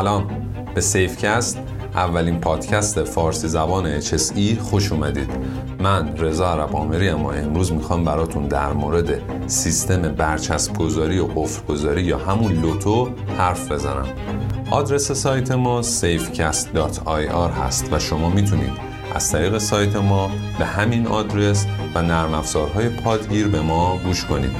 سلام. به سیفکست اولین پادکست فارسی زبان HSE خوش اومدید. من رضا عرب آمری اما امروز می‌خوام براتون در مورد سیستم برچسب گذاری و قفل گذاری یا همون لوتو حرف بزنم. آدرس سایت ما safecast.ir هست و شما می‌تونید از طریق سایت ما به همین آدرس و نرم افزارهای پادگیر به ما گوش کنید.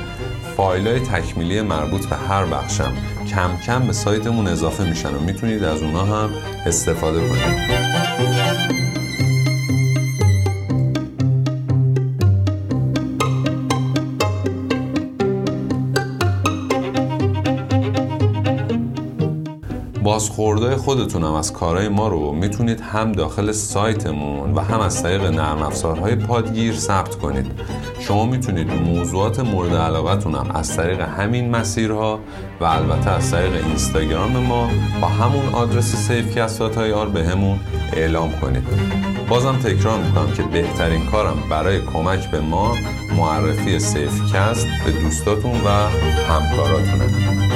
فایل های تکمیلی مربوط به هر بخشم کم کم به سایتمون اضافه میشن و می‌تونید از اونا هم استفاده کنید. بازخوردهای خودتونم از کارهای ما رو می‌تونید هم داخل سایتمون و هم از طریق نرم افزارهای پادگیر ثبت کنید. شما می‌تونید موضوعات مورد علاقتون هم از طریق همین مسیرها و البته از طریق اینستاگرام ما با همون آدرس سیفکست های آر به همون اعلام کنید. بازم تکرار می‌کنم که بهترین کارم برای کمک به ما معرفی سیفکست به دوستاتون و همکاراتونه.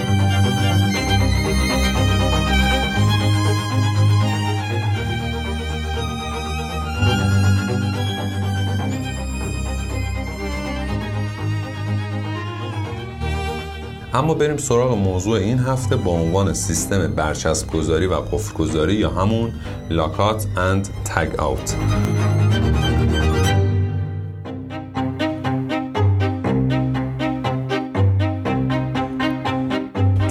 اما بریم سراغ موضوع این هفته با عنوان سیستم برچسب گذاری و قفل گذاری یا همون لاکات اند تگ آوت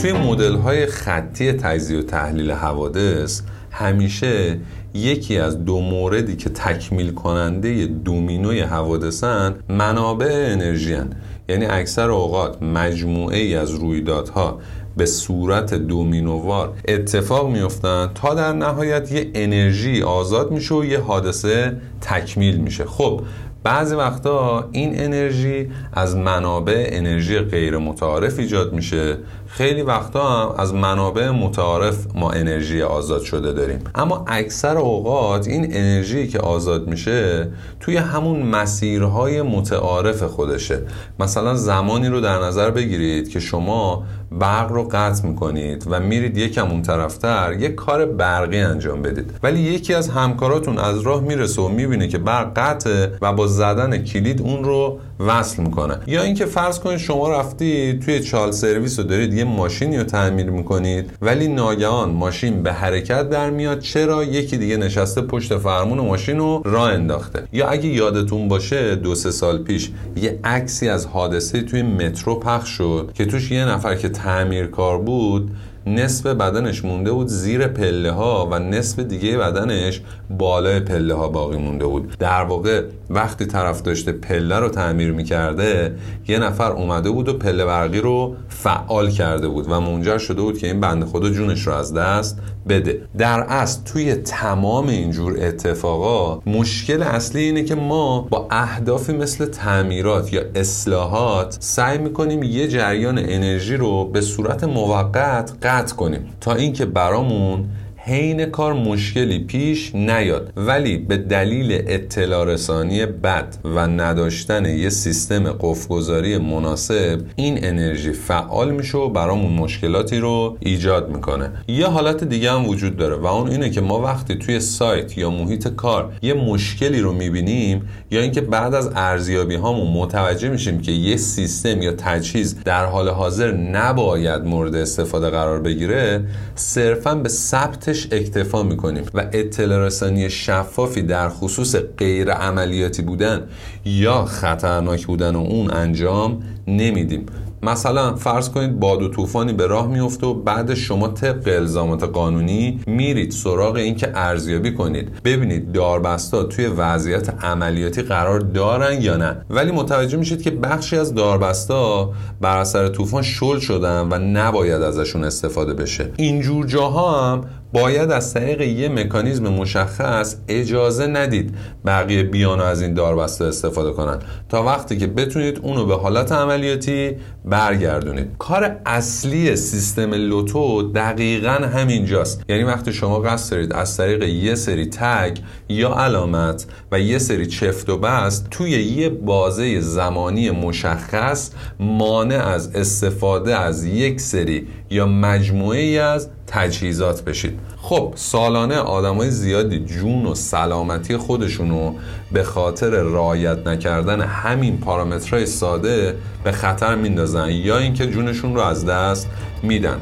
توی مدل های خطی تجزیه و تحلیل حوادث همیشه یکی از دو موردی که تکمیل کننده دومینوی حوادثن منابع انرژی هن. یعنی اکثر اوقات مجموعه ای از رویدادها به صورت دومینووار اتفاق میفتن تا در نهایت یه انرژی آزاد میشه و یه حادثه تکمیل میشه. خب بعضی وقتا این انرژی از منابع انرژی غیر متعارف ایجاد میشه خیلی وقتا هم از منابع متعارف ما انرژی آزاد شده داریم. اما اکثر اوقات این انرژی که آزاد میشه توی همون مسیرهای متعارف خودشه. مثلا زمانی رو در نظر بگیرید که شما برق رو قطع می‌کنید و میرید یکم اون طرفتر یک کار برقی انجام بدید. ولی یکی از همکاراتون از راه می‌رسه و می‌بینه که برق قطعه و با زدن کلید اون رو وصل می‌کنه. یا اینکه فرض کنید شما رفتی توی چال سرویس رو دارید یه ماشینی رو تعمیر می‌کنید ولی ناگهان ماشین به حرکت در میاد چرا یکی دیگه نشسته پشت فرمون ماشین رو راه انداخته؟ یا اگه یادتون باشه دو سه سال پیش یه عکسی از حادثه توی مترو پخش شد که توش یه نفر که تعمیرکار بود نصف بدنش مونده بود زیر پله ها و نصف دیگه بدنش بالای پله ها باقی مونده بود. در واقع وقتی طرف داشته پله رو تعمیر می‌کرده یه نفر اومده بود و پله برقی رو فعال کرده بود و منجر شده بود که این بند خدا جونش رو از دست بده. در اصل توی تمام اینجور اتفاقا مشکل اصلی اینه که ما با اهدافی مثل تعمیرات یا اصلاحات سعی می‌کنیم یه جریان انرژی رو به صورت موقت قطع کنیم تا اینکه برامون حین کار مشکلی پیش نیاد ولی به دلیل اطلاع رسانی بد و نداشتن یه سیستم قفلگذاری مناسب این انرژی فعال میشه و برامون مشکلاتی رو ایجاد می‌کنه. یه حالت دیگه هم وجود داره و اون اینه که ما وقتی توی سایت یا محیط کار یه مشکلی رو می‌بینیم یا اینکه بعد از ارزیابی هامون متوجه میشیم که یه سیستم یا تجهیز در حال حاضر نباید مورد استفاده قرار بگیره صرفا به ثبت اکتفا می‌کنیم و اطلاع رسانی شفافی در خصوص غیر عملیاتی بودن یا خطرناک بودن و اون انجام نمیدیم. مثلا فرض کنید باد و طوفانی به راه میفته و بعد شما طبق الزامات قانونی میرید سراغ اینکه ارزیابی کنید. ببینید داربستا توی وضعیت عملیاتی قرار دارن یا نه. ولی متوجه میشید که بخشی از داربستا بر اثر طوفان شل شدن و نباید ازشون استفاده بشه. اینجور جاها هم باید از طریق یه مکانیزم مشخص اجازه ندید بقیه بیان از این داربسته استفاده کنن. تا وقتی که بتونید اونو به حالت عملیاتی برگردونید. کار اصلی سیستم لوتو دقیقا همینجاست. یعنی وقتی شما قصد دارید از طریق یه سری تگ یا علامت و یه سری چفت و بست توی یه بازه زمانی مشخص مانع از استفاده از یک سری یا مجموعه ای از تجهیزات بشید. خب سالانه آدمای زیادی جون و سلامتی خودشونو به خاطر رعایت نکردن همین پارامترهای ساده به خطر میندازن یا اینکه جونشون رو از دست میدن.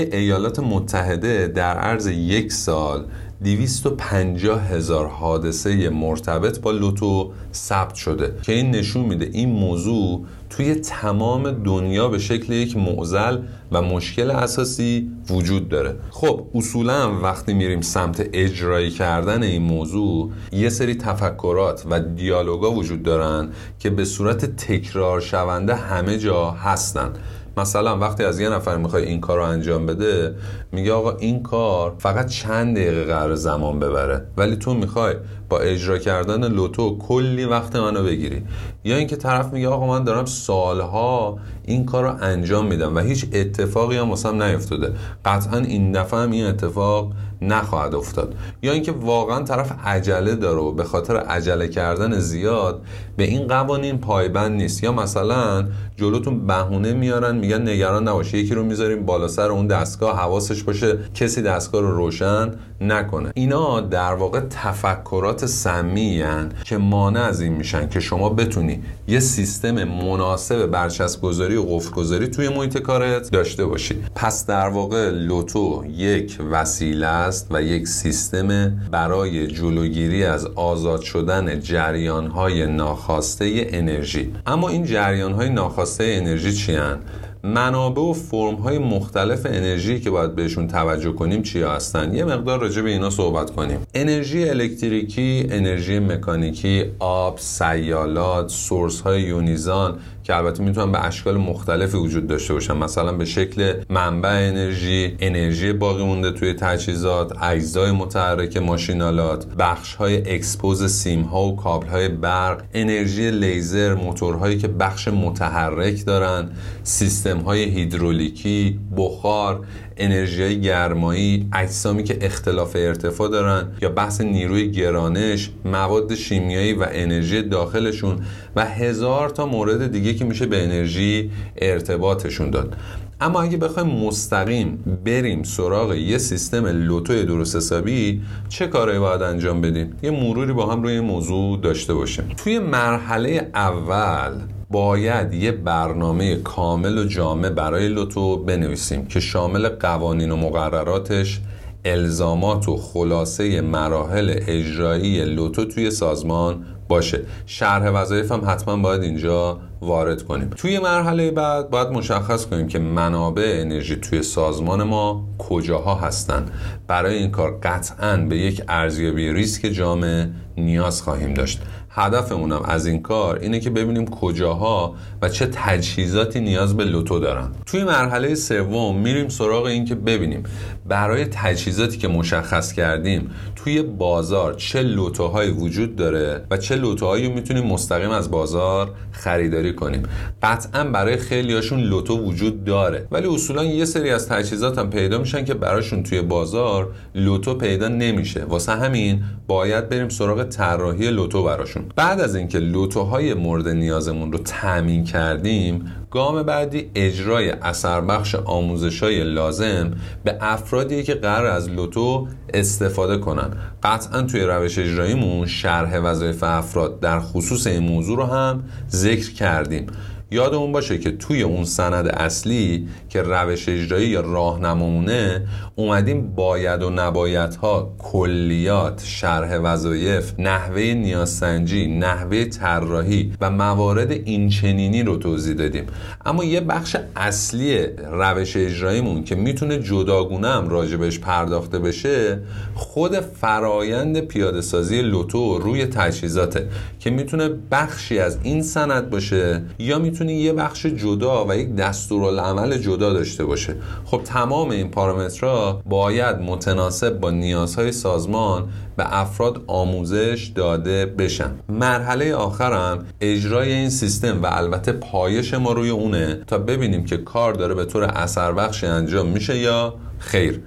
ایالات متحده در عرض یک سال 250 هزار حادثه مرتبط با لوتو ثبت شده که این نشون میده این موضوع توی تمام دنیا به شکل یک معزل و مشکل اساسی وجود داره. خب اصولا وقتی میریم سمت اجرایی کردن این موضوع یه سری تفکرات و دیالوگا وجود دارن که به صورت تکرار شونده همه جا هستن. مثلا وقتی از یه نفر می‌خوای این کار رو انجام بده میگه آقا این کار فقط چند دقیقه قرار زمان ببره. ولی تو می‌خوای با اجرا کردن لوتو کلی وقت منو بگیری. یا اینکه طرف میگه آقا من دارم سالها این کار رو انجام میدم و هیچ اتفاقی هم واسم نیفتاده. قطعا این دفعه هم این اتفاق نخواهد افتاد. یا اینکه واقعا طرف عجله داره و به خاطر عجله کردن زیاد به این قوانین پایبند نیست. یا مثلا جلوتون بهونه میارن میگن نگران نباشه یکی رو می‌ذاریم بالا سر اون دستگاه حواسش باشه کسی دستگاه رو روشن نکنه. اینا در واقع تفکرات سمی که مانع از این میشن که شما بتونی یه سیستم مناسب برچسب گذاری و قفل گذاری توی محیط کارت داشته باشی. پس در واقع لوتو یک وسیله است و یک سیستم برای جلوگیری از آزاد شدن جریان های ناخواسته انرژی. اما این جریان های ناخواسته انرژی چی منابع و فرم های مختلف انرژی که باید بهشون توجه کنیم چی هستن؟ یه مقدار راجع به اینا صحبت کنیم. انرژی الکتریکی انرژی مکانیکی آب سیالات source های یونیزان که البته می‌تونن به اشکال مختلفی وجود داشته باشن مثلا به شکل منبع انرژی انرژی باقی مونده توی تجهیزات اجزای متحرک ماشین‌آلات بخش های expose سیم ها و کابل های برق انرژی لیزر موتورهایی که بخش متحرک دارن سیستم های هیدرولیکی بخار انرژی گرمایی اجسامی که اختلاف ارتفاع دارن یا بحث نیروی گرانش مواد شیمیایی و انرژی داخلشون و هزار تا مورد دیگه که میشه به انرژی ارتباطشون داد. اما اگه بخوایم مستقیم بریم سراغ یه سیستم لوتو درست حسابی چه کارهایی باید انجام بدیم؟ یه مروری با هم روی این موضوع داشته باشیم. توی مرحله اول باید یه برنامه کامل و جامع برای لوتو بنویسیم که شامل قوانین و مقرراتش الزامات و خلاصه مراحل اجرایی لوتو توی سازمان باشه. شرح وظایف هم حتما باید اینجا وارد کنیم. توی مرحله بعد باید مشخص کنیم که منابع انرژی توی سازمان ما کجاها هستن. برای این کار قطعا به یک ارزیابی ریسک جامع نیاز خواهیم داشت. هدفمونم از این کار اینه که ببینیم کجاها و چه تجهیزاتی نیاز به لوتو دارن. توی مرحله سوم میریم سراغ این که ببینیم برای تجهیزاتی که مشخص کردیم توی بازار چه لوتوهایی وجود داره و چه لوتوهایی می‌تونیم مستقیم از بازار خریداری کنیم. قطعا برای خیلیاشون لوتو وجود داره ولی اصولا یه سری از تجهیزات هم پیدا میشن که براشون توی بازار لوتو پیدا نمیشه. واسه همین باید بریم سراغ طراحی لوتو براشون. بعد از اینکه لوتوهای مورد نیازمون رو تامین کردیم گام بعدی اجرای اثر بخش آموزش های لازم به افرادی که قرار از لوتو استفاده کنن. قطعا توی روش اجراییمون شرح وظایف افراد در خصوص این موضوع رو هم ذکر کردیم. یادمون باشه که توی اون سند اصلی که روش اجرایی یا راهنمامونه اومدیم باید و نبایدها کلیات شرح وظایف نحوه نیازسنجی نحوه طراحی و موارد اینچنینی رو توضیح دادیم. اما یه بخش اصلی روش اجراییمون که می‌تونه جداگونه هم راجبش پرداخته بشه خود فرایند پیاده سازی لوتو روی تجهیزاته که می‌تونه بخشی از این سند باشه یا می‌تونه یه بخش جدا و یک دستورالعمل جدا داشته باشه. خب تمام این پارامترها باید متناسب با نیازهای سازمان به افراد آموزش داده بشن. مرحله آخرم اجرای این سیستم و البته پایش ما روی اونه تا ببینیم که کار داره به طور اثر بخش انجام میشه یا خیر.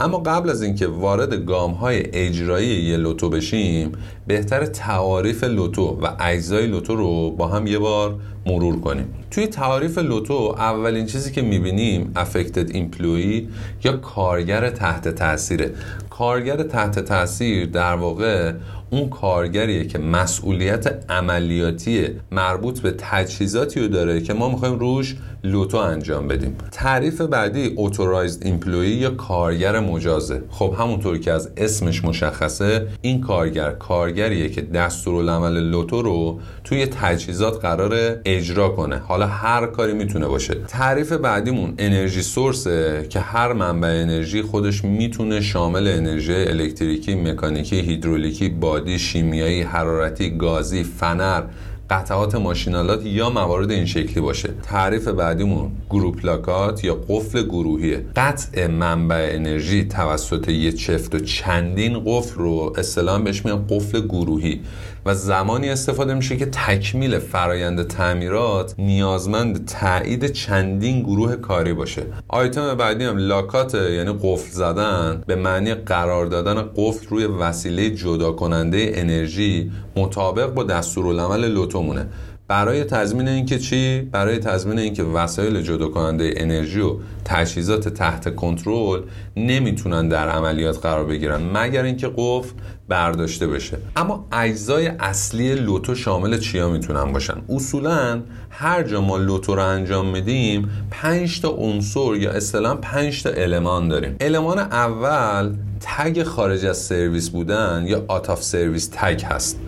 اما قبل از اینکه وارد گام های اجرایی یه لوتو بشیم بهتر تعاریف لوتو و اجزای لوتو رو با هم یه بار مرور کنیم. توی تعاریف لوتو اولین چیزی که می‌بینیم افکتد ایمپلوی یا کارگر تحت تاثیره. کارگر تحت تاثیر در واقع اون کارگریه که مسئولیت عملیاتی مربوط به تجهیزاتی رو داره که ما می‌خوایم روش لوتو انجام بدیم. تعریف بعدی اوتورایزد ایمپلوی یا کارگر مجازه. خب همونطور که از اسمش مشخصه این کارگر کارگریه که دستورالعمل لوتو رو توی تجهیزات قرار اجرا کنه. حالا هر کاری می‌تونه باشه. تعریف بعدیمون انرژی سورسه که هر منبع انرژی خودش می‌تونه شامل انرژی الکتریکی مکانیکی هیدرولیکی بادی شیمیایی حرارتی گازی فنر قطعات ماشینالات یا موارد این شکلی باشه. تعریف بعدیمون گروپ لاکات یا قفل گروهیه. قطع منبع انرژی توسط یه چفت و چندین قفل رو اصطلاحا بهش میگن قفل گروهی. و زمانی استفاده میشه که تکمیل فرایند تعمیرات نیازمند تایید چندین گروه کاری باشه. آیتم بعدی هم لاکات یعنی قفل زدن به معنی قرار دادن قفل روی وسیله جدا کننده انرژی مطابق با دستورالعمل لوتومونه. برای تضمین اینکه چی؟ برای تضمین اینکه وسایل جدا کننده انرژی و تجهیزات تحت کنترل نمی‌تونن در عملیات قرار بگیرن مگر اینکه قفل برداشته بشه. اما اجزای اصلی LOTO شامل چیا می‌تونن باشن؟ اصولا هر جا ما LOTO رو انجام میدیم 5 تا عنصر یا اصطلاحا 5 تا المان داریم. المان اول tag خارج از سرویس بودن یا out of service tag هست.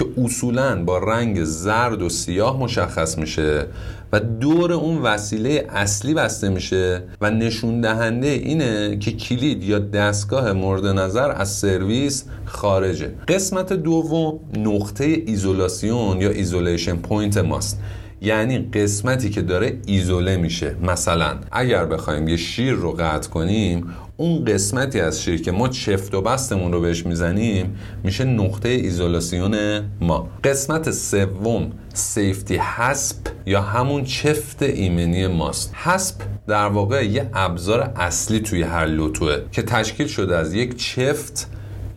که اصولا با رنگ زرد و سیاه مشخص میشه و دور اون وسیله اصلی بسته میشه و نشون دهنده اینه که کلید یا دستگاه مورد نظر از سرویس خارجه. قسمت دوم نقطه ایزولاسیون یا isolation point ماست. یعنی قسمتی که داره ایزوله میشه. مثلا اگر بخوایم یه شیر رو قطع کنیم اون قسمتی از شیر که ما چفت و بستمون رو بهش می‌زنیم میشه نقطه ایزولاسیون ما. قسمت سوم سیفتی حسب یا همون چفت ایمنی ماست. حسب در واقع یه ابزار اصلی توی هر لوتوه که تشکیل شده از یک چفت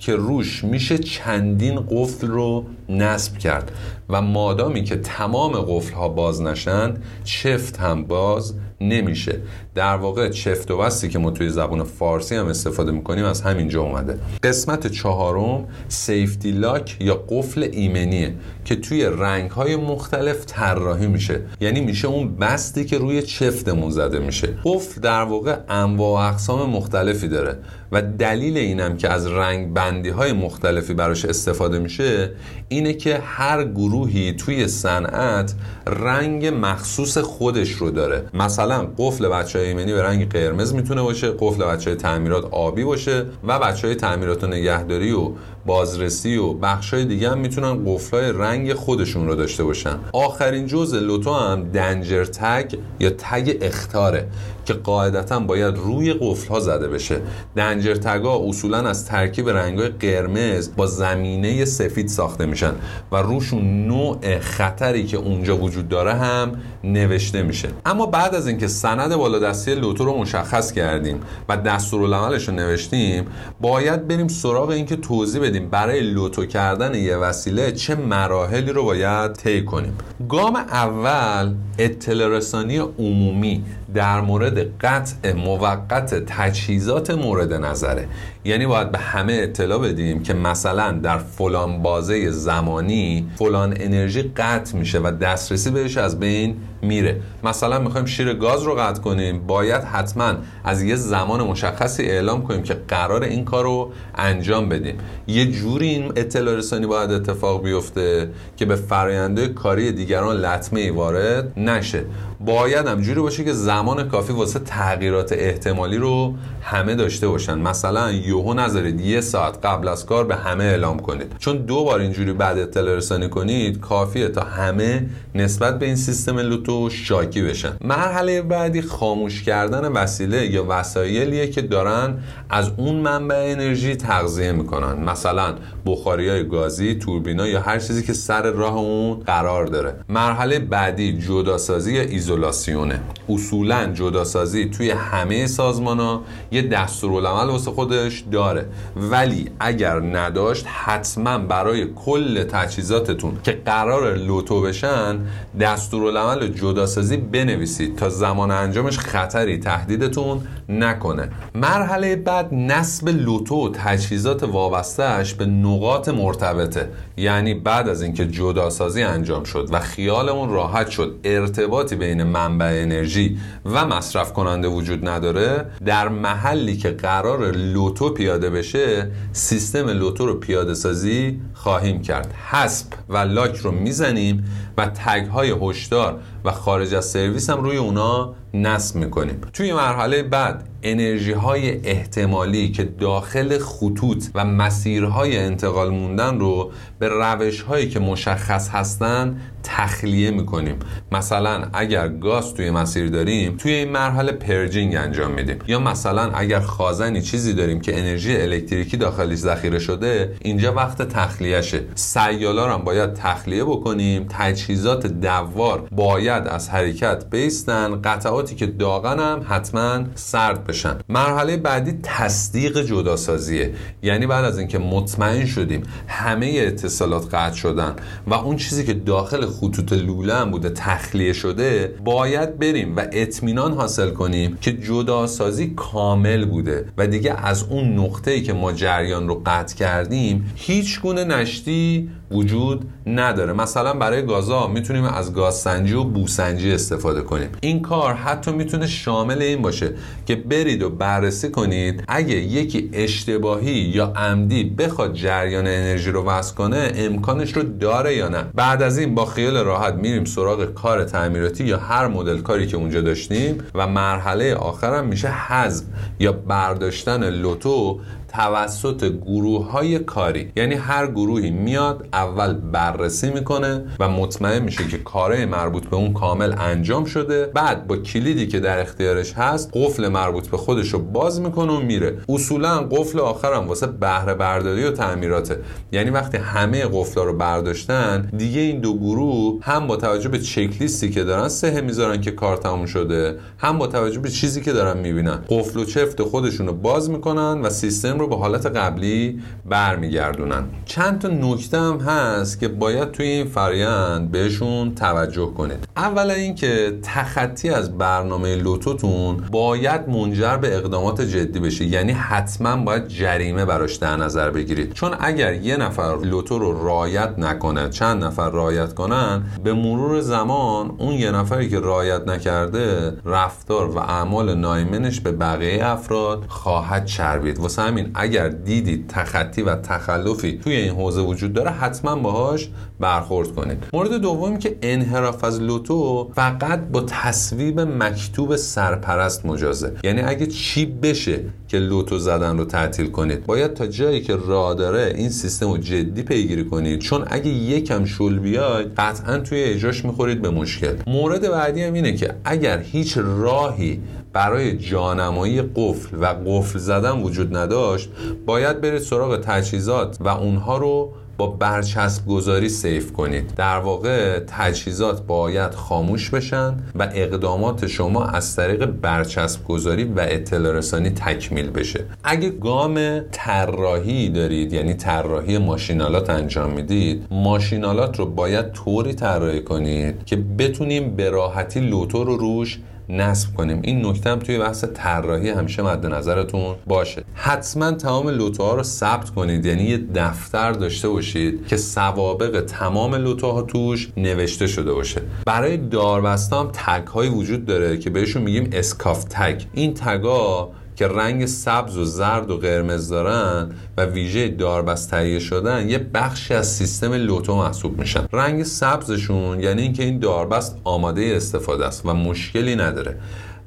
که روش میشه چندین قفل رو نصب کرد و مادامی که تمام قفل ها باز نشن چفت هم باز نمیشه. در واقع چفت و بستی که ما توی زبان فارسی هم استفاده می‌کنیم از همینجا اومده. قسمت چهارم سیفتی لاک یا قفل ایمنیه که توی رنگ های مختلف طراحی میشه. یعنی میشه اون بستی که روی چفتمون زده میشه. قفل در واقع انواع و اقسام مختلفی داره و دلیل اینم که از رنگ بندی های مختلفی براش استفاده میشه اینه که هر گروهی توی صنعت رنگ مخصوص خودش رو داره. مثلا قفل بچه ایمنی به رنگ قرمز می‌تونه باشه قفل بچه های تعمیرات آبی باشه و بچه های تعمیرات و نگهداری و بازرسی و بخش های دیگه هم می‌تونن قفل های رنگ خودشون رو داشته باشن. آخرین جزء لوتو هم دنجر تگ یا تگ اختاره که قاعدتا باید روی قفل ها زده بشه. دنجر تگا اصولا از ترکیب رنگ های قرمز با زمینه سفید ساخته میشن و روشون نوع خطری که اونجا وجود داره هم نوشته میشه. اما بعد از اینکه سند بالادستی لوتو رو مشخص کردیم و دستورالعملش رو نوشتیم باید بریم سراغ اینکه توضیح بدیم. برای لوتو کردن یه وسیله چه مراحلی رو باید طی کنیم. گام اول اطلاع رسانی عمومی. در مورد قطع موقت تجهیزات مورد نظره. یعنی باید به همه اطلاع بدیم که مثلا در فلان بازه زمانی فلان انرژی قطع میشه و دسترسی بهش از بین میره. مثلا می‌خوایم شیر گاز رو قطع کنیم باید حتما از یه زمان مشخصی اعلام کنیم که قرار این کار رو انجام بدیم. یه جوری این اطلاع رسانی باید اتفاق بیفته که به فراینده کاری دیگران لطمه وارد نشه. باید هم جوری باشه که زمان کافی واسه تغییرات احتمالی رو همه داشته باشن. مثلا یوهو نذارید یه ساعت قبل از کار به همه اعلام کنید. چون دو بار اینجوری بعد اطلاع رسانی کنید کافیه تا همه نسبت به این سیستم لوتو شاکی بشن. مرحله بعدی خاموش کردن وسیله یا وسایلیه که دارن از اون منبع انرژی تغذیه می‌کنن. مثلا بخاری های گازی توربینا یا هر چیزی که سر راه اون قرار داره. مرحله بعدی جداسازی یا ایزولاسیونه. اصولا جداسازی توی همه سازمان ها یه دستورالعمل واسه خودش داره. ولی اگر نداشت حتما برای کل تجهیزاتتون که قرار لوتو بشن دستورالعمل جداسازی بنویسید تا زمان انجامش خطری تهدیدتون نکنه. مرحله بعد نصب لوتو و تجهیزات وابستهش به نقاط مرتبطه. یعنی بعد از اینکه جداسازی انجام شد و خیالمون راحت شد ارتباطی بین منبع انرژی و مصرف کننده وجود نداره در محلی که قرار لوتو پیاده بشه سیستم لوتو رو پیاده سازی خواهیم کرد. حسب و لاک رو می‌زنیم و تگ های هشدار و خارج از سرویس هم روی اونا نصب می‌کنیم. توی مرحله بعد انرژی های احتمالی که داخل خطوط و مسیرهای انتقال موندن رو به روش هایی که مشخص هستن تخلیه می‌کنیم. مثلا اگر گاز توی مسیر داریم توی این مرحله پرجینگ انجام میدیم. یا مثلا اگر خازنی چیزی داریم که انرژی الکتریکی داخلش ذخیره شده اینجا وقت تخلیهشه. سیالا هم باید تخلیه بکنیم تجهیزات دوار باید از حرکت بیستن قطعاتی که داغن هم حتما سرد بشن. مرحله بعدی تصدیق جداسازیه. یعنی بعد از اینکه مطمئن شدیم همه اتصالات قطع شدن و اون چیزی که داخل خطوط لوله هم بوده تخلیه شده باید بریم و اطمینان حاصل کنیم که جداسازی کامل بوده و دیگه از اون نقطه ای که ما جریان رو قطع کردیم هیچ گونه نشتی وجود نداره. مثلا برای گازا می‌تونیم از گازسنجی و بوسنجی استفاده کنیم. این کار حتی می‌تونه شامل این باشه که برید و بررسی کنید. اگه یکی اشتباهی یا عمدی بخواد جریان انرژی رو وصل کنه امکانش رو داره یا نه؟ بعد از این با خیال راحت میریم سراغ کار تعمیراتی یا هر مدل کاری که اونجا داشتیم و مرحله آخرم میشه حذف یا برداشتن لوتو توسط گروه های کاری. یعنی هر گروهی میاد اول بررسی می‌کنه و مطمئن میشه که کاره مربوط به اون کامل انجام شده. بعد با کلیدی که در اختیارش هست قفل مربوط به خودش رو باز می‌کنه و میره. اصولا قفل آخرم واسه بهره برداری و تعمیراته. یعنی وقتی همه قفلا رو برداشتن دیگه این دو گروه هم با توجه به چک لیستی که دارن سه می‌ذارن که کار تموم شده هم با توجه به چیزی که دارن می‌بینن. قفل و چفت خودشون رو باز می‌کنن و سیستم رو به حالت قبلی برمیگردونن. چند تا نکته هم هست که باید توی این فرایند بهشون توجه کنید. اولا اینکه تخطی از برنامه لوتوتون باید منجر به اقدامات جدی بشه. یعنی حتما باید جریمه براش در نظر بگیرید. چون اگر یه نفر لوتو رو رایت نکنه چند نفر رایت کنن به مرور زمان اون یه نفری که رایت نکرده رفتار و اعمال نایمنش به بقیه افراد خواهد چربید. واسه همین اگر دیدید تخطی و تخلفی توی این حوزه وجود داره حتما باهاش برخورد کنید. مورد دومی که انحراف از لوتو فقط با تصویب مکتوب سرپرست مجازه. یعنی اگه چی بشه که لوتو زدن رو تعطیل کنید باید تا جایی که راه داره این سیستم رو جدی پیگیری کنید. چون اگه یکم شل بیاید قطعا توی اجراش می‌خورید به مشکل. مورد بعدی هم اینه که اگر هیچ راهی برای جانمایی قفل و قفل زدن وجود نداشت باید برید سراغ تجهیزات و اونها رو با برچسب گذاری سیف کنید. در واقع تجهیزات باید خاموش بشن و اقدامات شما از طریق برچسب گذاری و اطلاع رسانی تکمیل بشه. اگه گام طراحی دارید یعنی طراحی ماشینالات انجام می‌دید ماشینالات رو باید طوری طراحی کنید که بتونیم به راحتی لوتو رو روش نصب کنیم. این نکته هم توی بحث طراحی همیشه مد نظرتون باشه. حتما تمام لوتوها رو ثبت کنید. یعنی یه دفتر داشته باشید که سوابق تمام لوتوها توش نوشته شده باشه. برای داربسته هم تگ هایی وجود داره که بهشون میگیم اسکاف تگ. این تگا که رنگ سبز و زرد و قرمز دارن و ویژه داربست تهیه شدن یه بخشی از سیستم لوتو محسوب میشن. رنگ سبزشون یعنی اینکه این داربست آماده استفاده است و مشکلی نداره.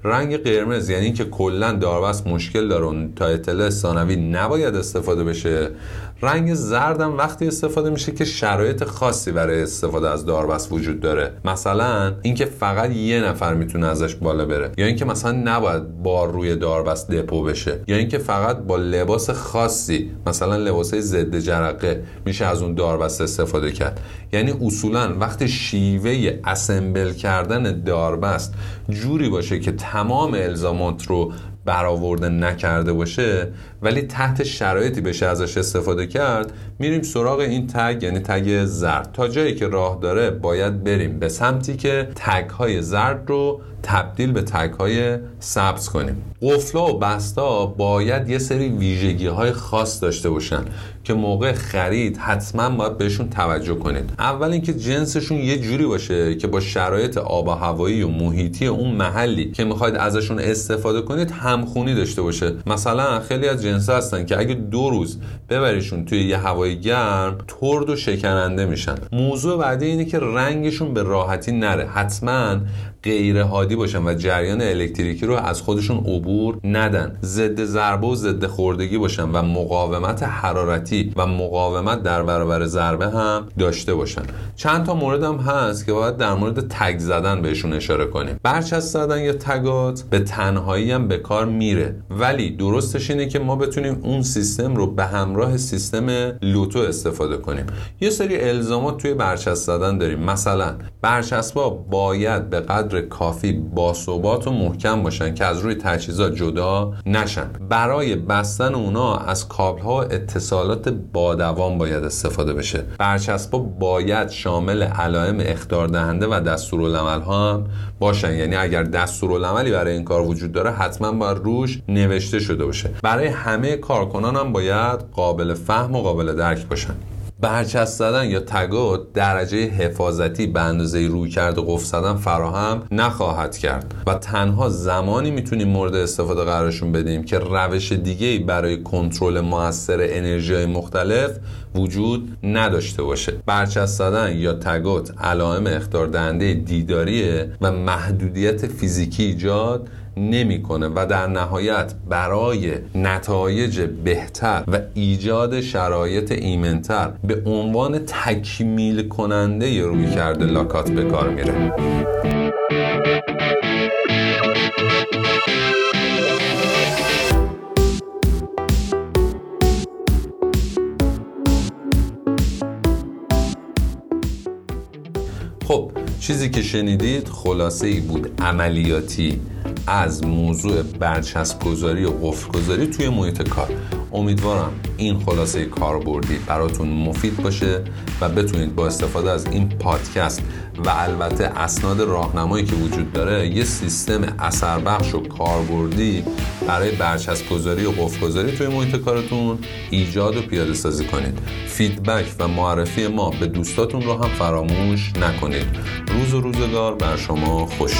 رنگ قرمز یعنی اینکه کلا داربست مشکل داره تا اطلاع ثانوی نباید استفاده بشه. رنگ زردم وقتی استفاده میشه که شرایط خاصی برای استفاده از داربست وجود داره. مثلا اینکه فقط یه نفر می‌تونه ازش بالا بره. یا اینکه مثلا نباید بار روی داربست دپو بشه. یا اینکه فقط با لباس خاصی مثلا لباسای ضد جرقه میشه از اون داربست استفاده کرد. یعنی اصولا وقتی شیوه اسمبل کردن داربست جوری باشه که تمام الزامات رو برآورده نکرده باشه ولی تحت شرایطی بشه ازش استفاده کرد میریم سراغ این تگ یعنی تگ زرد. تا جایی که راه داره باید بریم به سمتی که تگ های زرد رو تبدیل به تگ های سبز کنیم. قفلا و بستا باید یه سری ویژگی های خاص داشته باشن که موقع خرید حتما باید بهشون توجه کنید. اول اینکه جنسشون یه جوری باشه که با شرایط آب و هوایی و محیطی اون محلی که می‌خواید ازشون استفاده کنید همخونی داشته باشه. مثلا خیلی از جنس هستن که اگه دو روز ببریشون توی یه هوای گرم ترد و شکننده میشن. موضوع بعدی اینه که رنگشون به راحتی نره. حتما غیر هادی باشن و جریان الکتریکی رو از خودشون عبور ندن. ضد ضربه و ضد خوردگی باشن و مقاومت حرارتی و مقاومت در برابر ضربه هم داشته باشن. چند تا مورد هم هست که باید در مورد تگ زدن بهشون اشاره کنیم. برچسب زدن یا تگات به تنهایی هم به کار میره. ولی درستش اینه که ما بتونیم اون سیستم رو به همراه سیستم لوتو استفاده کنیم. یه سری الزامات توی برچسب زدن داریم. مثلا برچسبا باید به قدر کافی باثبات و محکم باشن که از روی تجهیزات جدا نشن. برای بستن اونا از کابل ها اتصالات با دوام باید استفاده بشه. برچسبا باید شامل علائم اخطار دهنده و دستورالعمل ها هم باشن. یعنی اگر دستورالعملی برای این کار وجود داره حتما باید روش نوشته شده باشه. برای همه کارکنان هم باید قابل فهم و قابل درک باشن. برچسب زدن یا تگات درجه حفاظتی به اندازه روی کرده قفل زدن فراهم نخواهد کرد. و تنها زمانی می‌تونیم مورد استفاده قرارشون بدیم که روش دیگه برای کنترل موثر انرژی مختلف وجود نداشته باشه. برچسب زدن یا تگات علائم دهنده دیداریه و محدودیت فیزیکی ایجاد نمی‌کنه و در نهایت برای نتایج بهتر و ایجاد شرایط ایمنتر به عنوان تکمیل کننده روی کرده لاکات به کار میره. چیزی که شنیدید خلاصه ای بود عملیاتی از موضوع برچسب گذاری و قفل گذاری توی محیط کار. امیدوارم این خلاصه کاربردی براتون مفید باشه و بتونید با استفاده از این پادکست و البته اسناد راهنمایی که وجود داره یه سیستم اثر بخش و کاربردی برای برچسب گذاری و قفل گذاری توی محیط کارتون ایجاد و پیاده سازی کنید. فیدبک و معرفی ما به دوستاتون رو هم فراموش نکنید. روز و روزگار بر شما خوش.